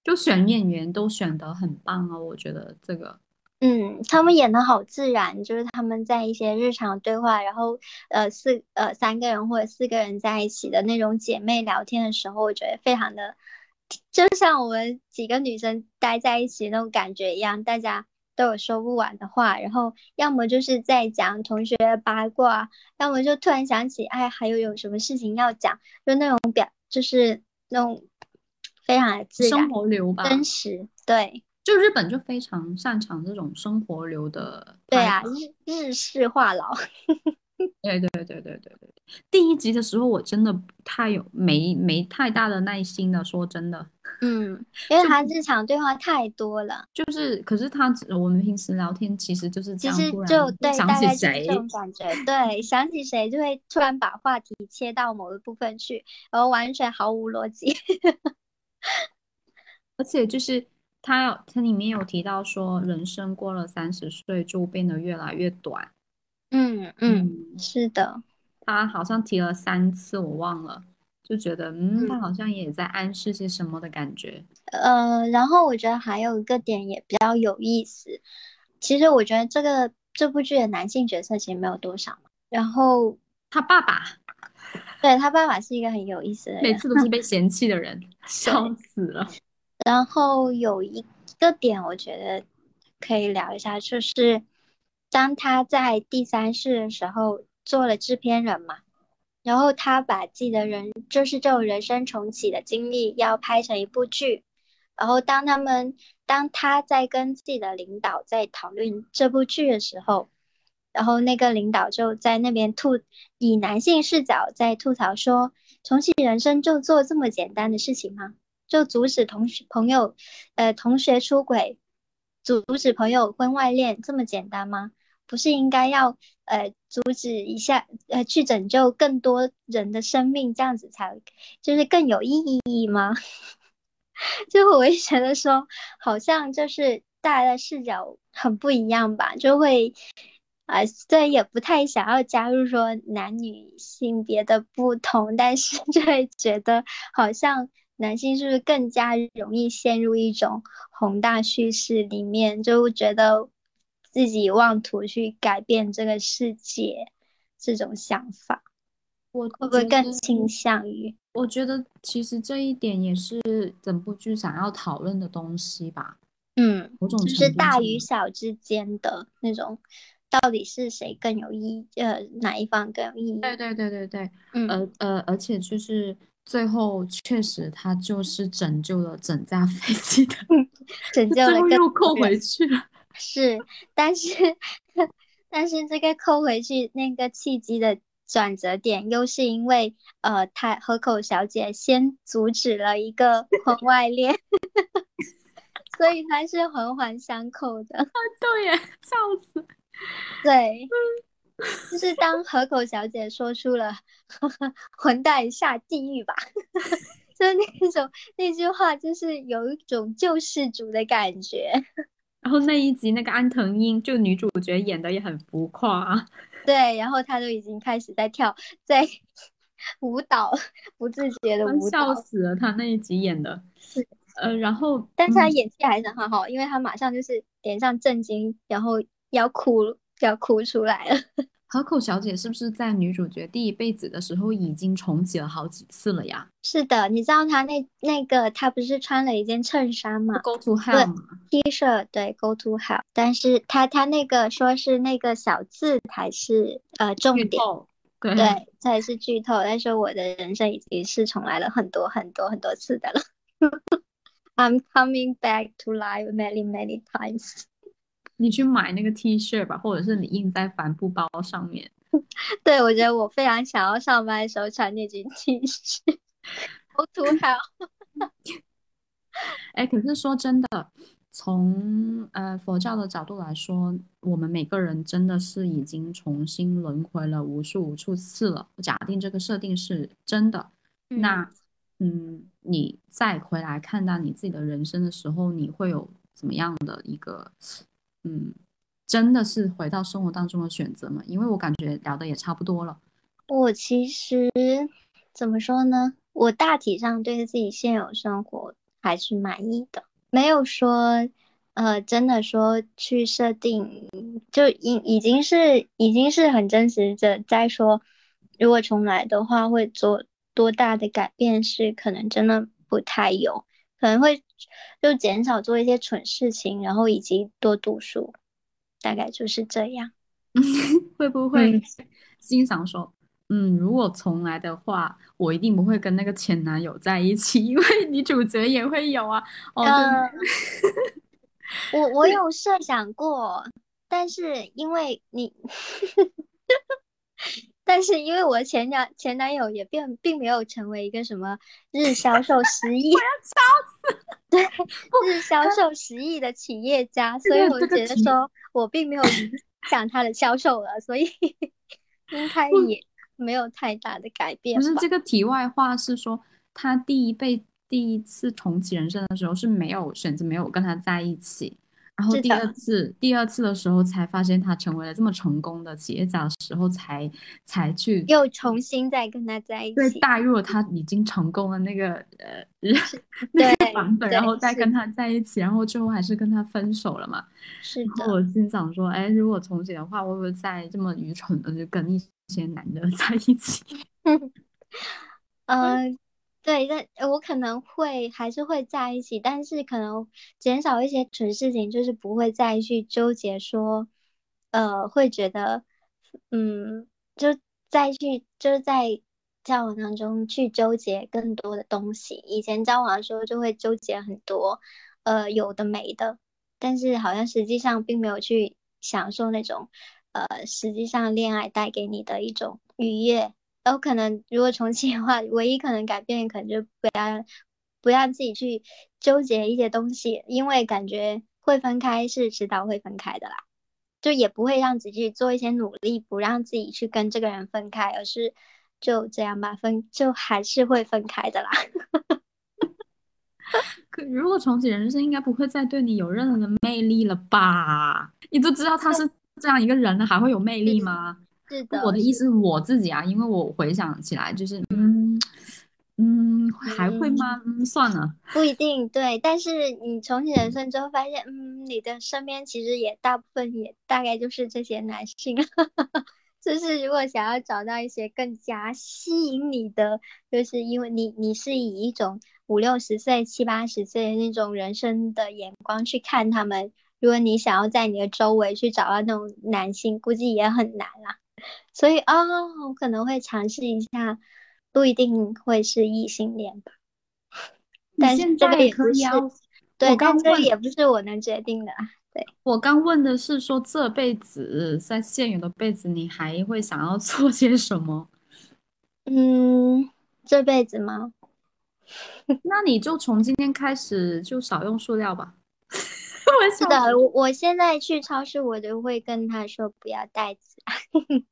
就选演员都选得很棒啊，我觉得这个。嗯，他们演的好自然，就是他们在一些日常对话，然后呃四呃三个人或者四个人在一起的那种姐妹聊天的时候，我觉得非常的，就像我们几个女生待在一起那种感觉一样，大家。都有说不完的话，然后要么就是在讲同学八卦，要么就突然想起，哎，还有有什么事情要讲，就那种表，就是那种非常的自然、生活流吧，真实。对，就日本就非常擅长这种生活流的。对啊，日日式话痨。对对对对对对对，第一集的时候我真的太有没没太大的耐心的，说真的，嗯，因为他日常对话太多了，就是可是他我们平时聊天其实就是其实就对想起谁这种感觉，对，想起谁就会突然把话题切到某一部分去，然后完全毫无逻辑，而且就是他他里面有提到说，人生过了三十岁就变得越来越短。嗯嗯，是的，他好像提了三次，我忘了，就觉得嗯，他好像也在暗示些什么的感觉。呃，然后我觉得还有一个点也比较有意思，其实我觉得这个这部剧的男性角色其实没有多少，然后他爸爸，对他爸爸是一个很有意思的人，每次都是被 嫌弃的人，笑死了。然后有一个点我觉得可以聊一下，就是。当他在第三世的时候做了制片人嘛，然后他把自己的人，就是这种人生重启的经历，要拍成一部剧。然后当他们，当他在跟自己的领导在讨论这部剧的时候，然后那个领导就在那边吐，以男性视角在吐槽说：“重启人生就做这么简单的事情吗？就阻止同学朋友，呃，同学出轨，阻止朋友婚外恋这么简单吗？不是应该要呃阻止一下，呃去拯救更多人的生命，这样子才就是更有意义吗？” 就我会觉得说，好像就是大家的视角很不一样吧，就会啊，虽然也不太想要加入说男女性别的不同，但是就会觉得好像男性是不是更加容易陷入一种宏大叙事里面，就觉得自己妄图去改变这个世界这种想法，我会不会更倾向于？我觉得其实这一点也是整部剧想要讨论的东西吧。嗯，某种就是大与小之间的那种，到底是谁更有意义？呃，哪一方更有意义？对对对对对，嗯，而呃，而且就是最后确实他就是拯救了整架飞机的，拯救了，又扣回去了。是，但是 但是这个扣回去那个契机的。转折点又是因为，呃，他河口小姐先阻止了一个 婚外恋，所以他是环环相扣的。啊对耶，笑死。对，就是当河口小姐说出了“混蛋下地狱吧”，就是那种那句话，就是有一种救世主的感觉。然后那一集那个安藤樱就女主角演的也很浮夸。对，然后她都已经开始在跳，在舞蹈，不自觉的舞蹈，笑死了。她那一集演的，是呃，然后，但是她演技还是很好，因为她马上就是脸上震惊，然后要哭，要哭出来了。河口小姐是不是在女主角第一辈子的时候已经重启了好几次了呀？是的，你知道她那那个她不是穿了一件衬衫吗？Go to hell T 恤对，Go to hell。但是她她那个说是那个小字才是呃重点，对对，才是剧透。但是我的人生已经是重来了很多很多很多次的了。I'm coming back to life many many times. 你去买那个 T 恤吧，或者是你印在帆布包上面。对，我觉得我非常想要上班的时候穿那件 T 恤。好土豪。哎，可是说真的，从呃佛教的角度来说，我们每个人真的是已经重新轮回了无数无数次了。假定这个设定是真的，那嗯，你再回来看到你自己的人生的时候，你会有怎么样的一个？嗯，真的是回到生活当中的选择吗？因为我感觉聊的也差不多了。我其实怎么说呢？我大体上对自己现有生活还是满意的，没有说呃，真的说去设定，就已已经是已经是很真实的。再说，如果重来的话，会做多大的改变？是可能真的不太有，可能会。就减少做一些蠢事情，然后以及多读书，大概就是这样。会不会 心想说，嗯，如果重来的话，我一定不会跟那个前男友在一起，因为女主角也会有啊。哦，我我有设想过，但是因为你。但是因为我前男前男友也并并没有成为一个什么日销售十 亿，我要笑死，对，日销售十亿的企业家，所以我觉得说我并没有影响他的销售额，所以 应该也没有太大的改变。不是这个题外话是说，他第一辈第一次重启人生的时候是没有选择没有跟他在一起。然后第二次，第二次的时候才发现他成为了这么成功的企业家的时候，才才去又重新再跟他在一起，对，带入了他已经成功的那个呃 那个版本，然后再跟他在一起，然后最后还是跟他分手了嘛。是的。我心想说，哎，如果重启的话，会不会再这么愚蠢的就跟一些男的 在一起？嗯。对，但我可能会还是会在一起，但是可能减少一些蠢事情，就是不会再去纠结说，呃，会觉得，嗯，就再去就是在交往当中去纠结更多的东西。以前交往的时候就会纠结很多，呃，有的没的，但是好像实际上并没有去享受那种，呃，实际上恋爱带给你的一种愉悦。有可能如果重启的话，唯一可能改变可能就不要不要自己去纠结一些东西，因为感觉会分开是迟早会分开的啦。就也不会让自己做一些努力，不让自己去跟这个人分开，而是就这样吧，分就还是会分开的啦。可如果重启人生，应该不会再对你有任何的魅力了吧？你都知道他是这样一个人了，还会有魅力吗？是的，我的意思是我自己啊，因为我回想起来，就是嗯。嗯，还会吗？嗯，算了，不一定对。但是你重启人生之后发现，嗯，你的身边其实也大部分也大概就是这些男性。就是如果想要找到一些更加吸引你的，就是因为你你是以一种五六十岁、七八十岁那种人生的眼光去看他们。如果你想要在你的周围去找到那种男性，估计也很难啦。所以啊，我可能会尝试一下。不一定会是异性恋吧，但是这个也不是，对，但这也不是我能决定的。对我刚问的是说，这辈子在现有的辈子，你还会想要 做些什么？嗯，这辈子吗？那你就从今天开始就少用塑料吧。是的，我我现在去超市，我都会跟他说不要袋子。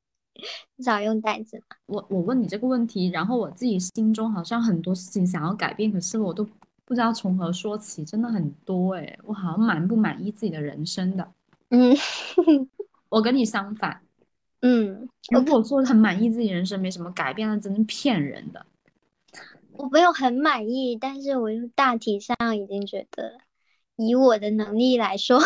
少用袋子。我我问你这个问题，然后我自己心中好像很多事情想要改变，可是我都不知道从何说起，真的很多哎，我好像蛮不满意自己的人生的。嗯，我跟你相反。嗯，如果说很满意自己人生，没什么改变，那真是骗人的。我没有很满意，但是我就大体上已经觉得，以我的能力来说，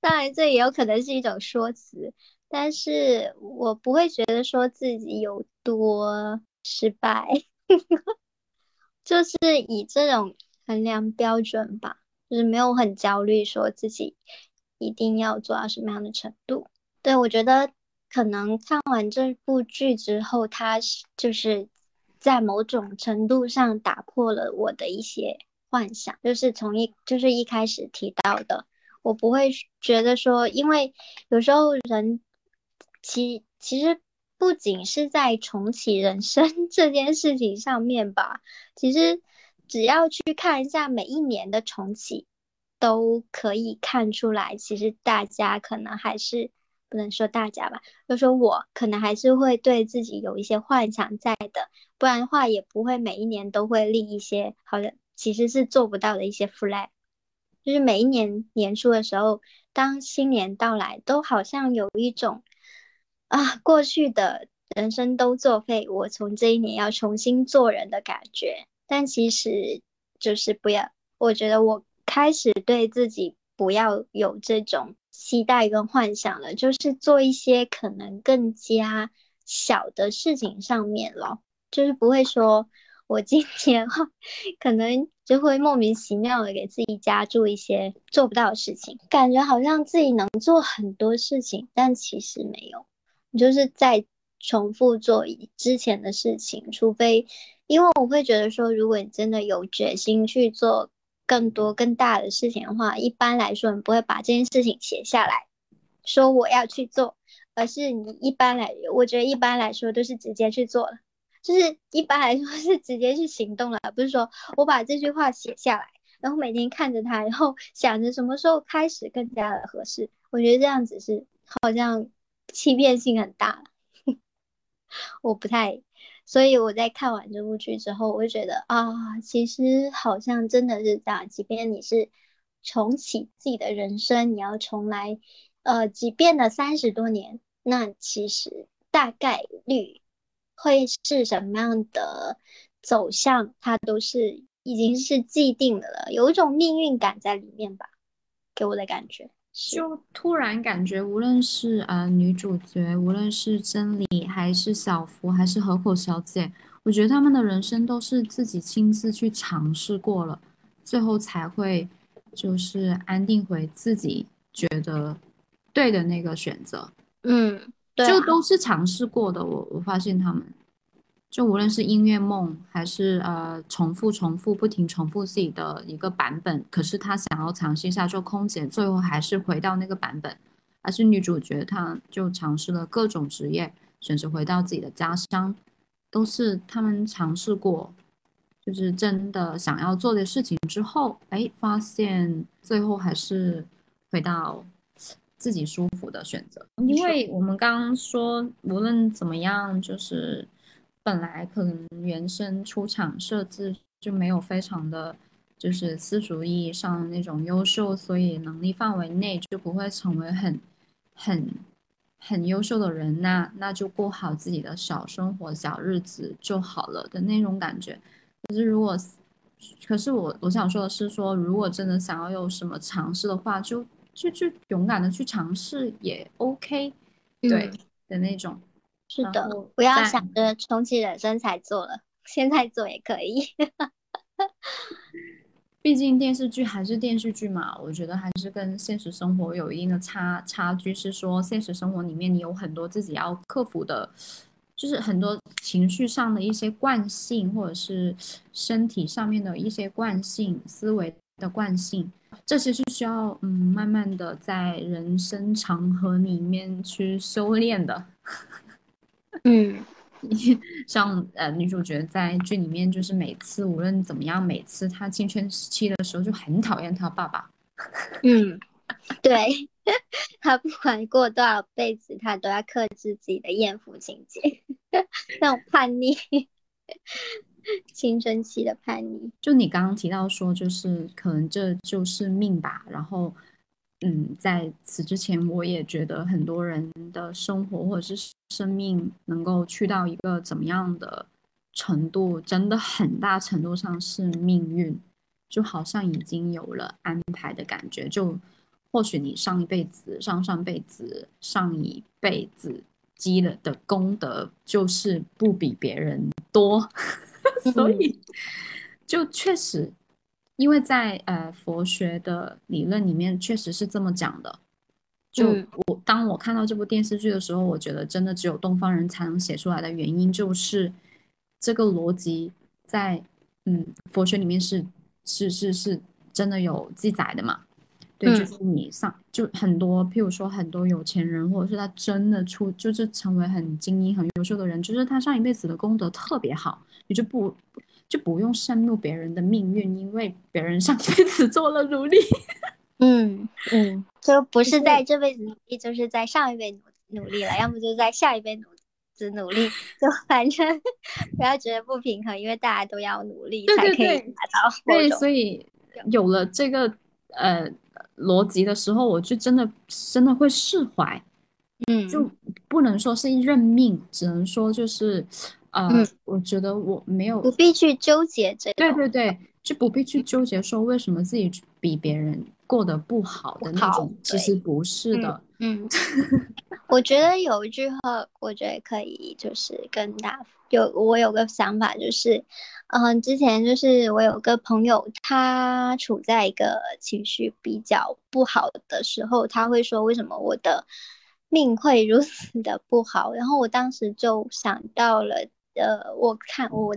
当然这也有可能是一种说辞。但是我不会觉得说自己有多失败，就是以这种衡量标准吧，就是没有很焦虑说自己一定要做到什么样的程度。对我觉得可能看完这部剧之后，它是就是在某种程度上打破了我的一些幻想，就是从一就是一开始提到的，我不会觉得说，因为有时候人。其其实不仅是在重启人生 这件事情上面吧，其实只要去看一下每一年的重启，都可以看出来，其实大家可能还是不能说大家吧，就说我可能还是会对自己有一些幻想在的，不然的话也不会每一年都会立一些好像其实是做不到的一些 flag，就是每一年年初的时候，当新年到来，都好像有一种。啊，过去的人生都作废，我从这一年要重新做人的感觉。但其实就是不要，我觉得我开始对自己不要有这种期待跟幻想了，就是做一些可能更加小的事情上面了，就是不会说我今年可能就会莫名其妙的给自己加注一些做不到的事情，感觉好像自己能做很多事情，但其实没有。你就是在重复做之前的事情，除非，因为我会觉得说，如果你真的有决心去做更多更大的事情的话，一般来说你不会把这件事情写下来，说我要去做，而是你一般来，我觉得一般来说都是直接去做了，就是一般来说 是直接去行动了，不是说我把这句话写下来，然后每天看着它，然后想着什么时候开始更加的合适，我觉得这样子是好像。欺骗性很大，我不太，所以我在看完这部剧之后，我就觉得啊，其实好像真的是这样。即便你是重启自己的人生，你要重来，呃，即便了三十多年，那其实大概率会是什么样的走向，它都是已经是既定的了，有一种命运感在里面吧，给我的感觉。就突然感觉，无论是呃女主角，无论是真理，还是小福，还是河口小姐，我觉得他们的人生都是自己亲自去尝试过了，最后才会就是安定回自己觉得对的那个选择。嗯，对啊就都是尝试过的。我我发现他们，就无论是音乐梦，还是呃重复重复不停重复自己的一个版本，可是他想要尝试一下做空姐，最后还是回到那个版本。还是女主角，她就尝试了各种职业，选择回到自己的家乡，都是他们尝试过，就是真的想要做的事情之后，哎，发现最后还是回到自己舒服的选择。因为我们刚刚说，无论怎么样，就是本来可能原生出厂设置就没有非常的。就是私塾意义上的那种优秀，所以能力范围内就不会成为很。很很优秀的人，那那就过好自己的小生活、小日子就好了的那种感觉。可是如果，可是我我想说的是，说如果真的想要有什么尝试的话，就就去勇敢的去尝试也 OK，对的那种。是的，不要想着重启人生才做了，现在做也可以。毕竟电视剧还是电视剧嘛，我觉得还是跟现实生活有一定的差差距。是说现实生活里面你有很多自己要克服的，就是很多情绪上的一些惯性，或者是身体上面的一些惯性、思维的惯性，这些是需要嗯慢慢的在人生长河里面去修炼的。嗯。像呃女主角在剧里面，就是每次无论怎么样，每次她青春期的时候就很讨厌她爸爸。嗯，对，她不管过多少辈子，她都要克制自己的艳福情节，那种叛逆，青春期的叛逆。就你刚刚提到说，就是可能这就是命吧，然后。嗯，在此之前，我也觉得很多人的生活或者是生命能够去到一个怎么样的程度，真的很大程度上是命运，就好像已经有了安排的感觉。就或许你上一辈子、上上辈子、上一辈子积了的功德，就是不比别人多，所以就确实。因为在呃佛学的理论里面，确实是这么讲的。就我当我看到这部电视剧的时候，我觉得真的只有东方人才能写出来的原因，就是这个逻辑在嗯佛学里面是是是是真的有记载的嘛？对，就是你上就很多，譬如说很多有钱人，或者是他真的出就是成为很精英、很优秀的人，就是他上一辈子的功德特别好，你就不。就不用羡慕别人的命运，因为别人上辈子做了努力。嗯嗯，就不是在这辈子努力，就是在上一辈努努力了，要么就在下一辈努子努力，就反正不要觉得不平衡，因为大家都要努力才可以达到。对，所以有了这个呃逻辑的时候，我就真的真的会释怀。嗯，就不能说是认命，只能说就是。呃，我觉得我没有不必去纠结这，对对对，就不必去纠结说为什么自己比别人过得不好的那种，其实不是的。嗯，我觉得有一句话，我觉得可以，就是跟大有我有个想法，就是，嗯，之前就是我有个朋友，他处在一个情绪比较不好的时候，他会说为什么我的命会如此的不好，然后我当时就想到了。呃，我看我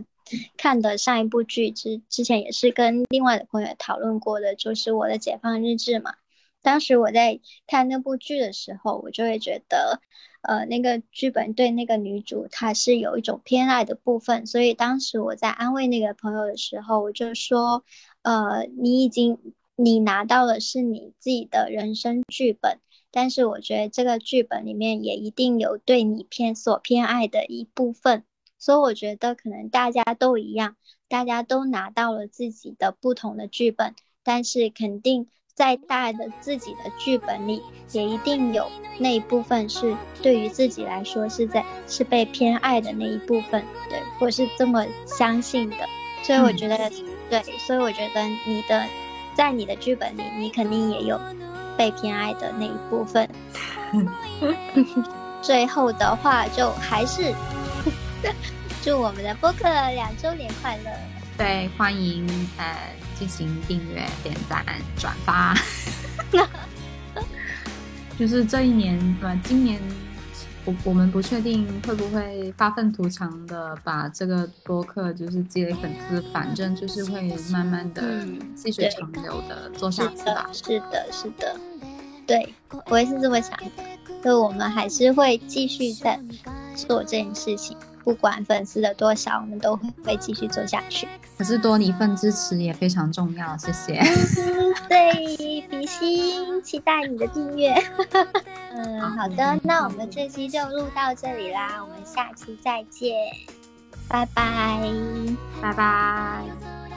看的上一部剧之之前也是跟另外的朋友讨论过的，就是我的解放日志嘛。当时我在看那部剧的时候，我就会觉得，呃，那个剧本对那个女主她是有一种偏爱的部分，所以当时我在安慰那个朋友的时候，我就说，呃，你已经你拿到的是你自己的人生剧本，但是我觉得这个剧本里面也一定有对你偏所偏爱的一部分。所以我觉得可能大家都一样，大家都拿到了自己的不同的剧本，但是肯定在大的自己的剧本里，也一定有那一部分是对于自己来说是在是被偏爱的那一部分，对，我是这么相信的。所以我觉得，对，所以我觉得你的在你的剧本里，你肯定也有被偏爱的那一部分。最后的话，就还是。祝我们的播客两周年快乐！对，欢迎呃进行订阅、点赞、转发。就是这一年，对吧？今年我我们不确定会不会发愤图强的把这个播客就是积累粉丝，反正就是会慢慢的嗯细水长流的做下去吧的，。是的，是的，对，我也是这么想的。所以我们还是会继续在做这件事情，不管粉丝的多少，我们都会会继续做下去。可是多你一份支持也非常重要，谢谢。对，比心，期待你的订阅。嗯，好的，那我们这期就录到这里啦，我们下期再见，拜拜。拜拜。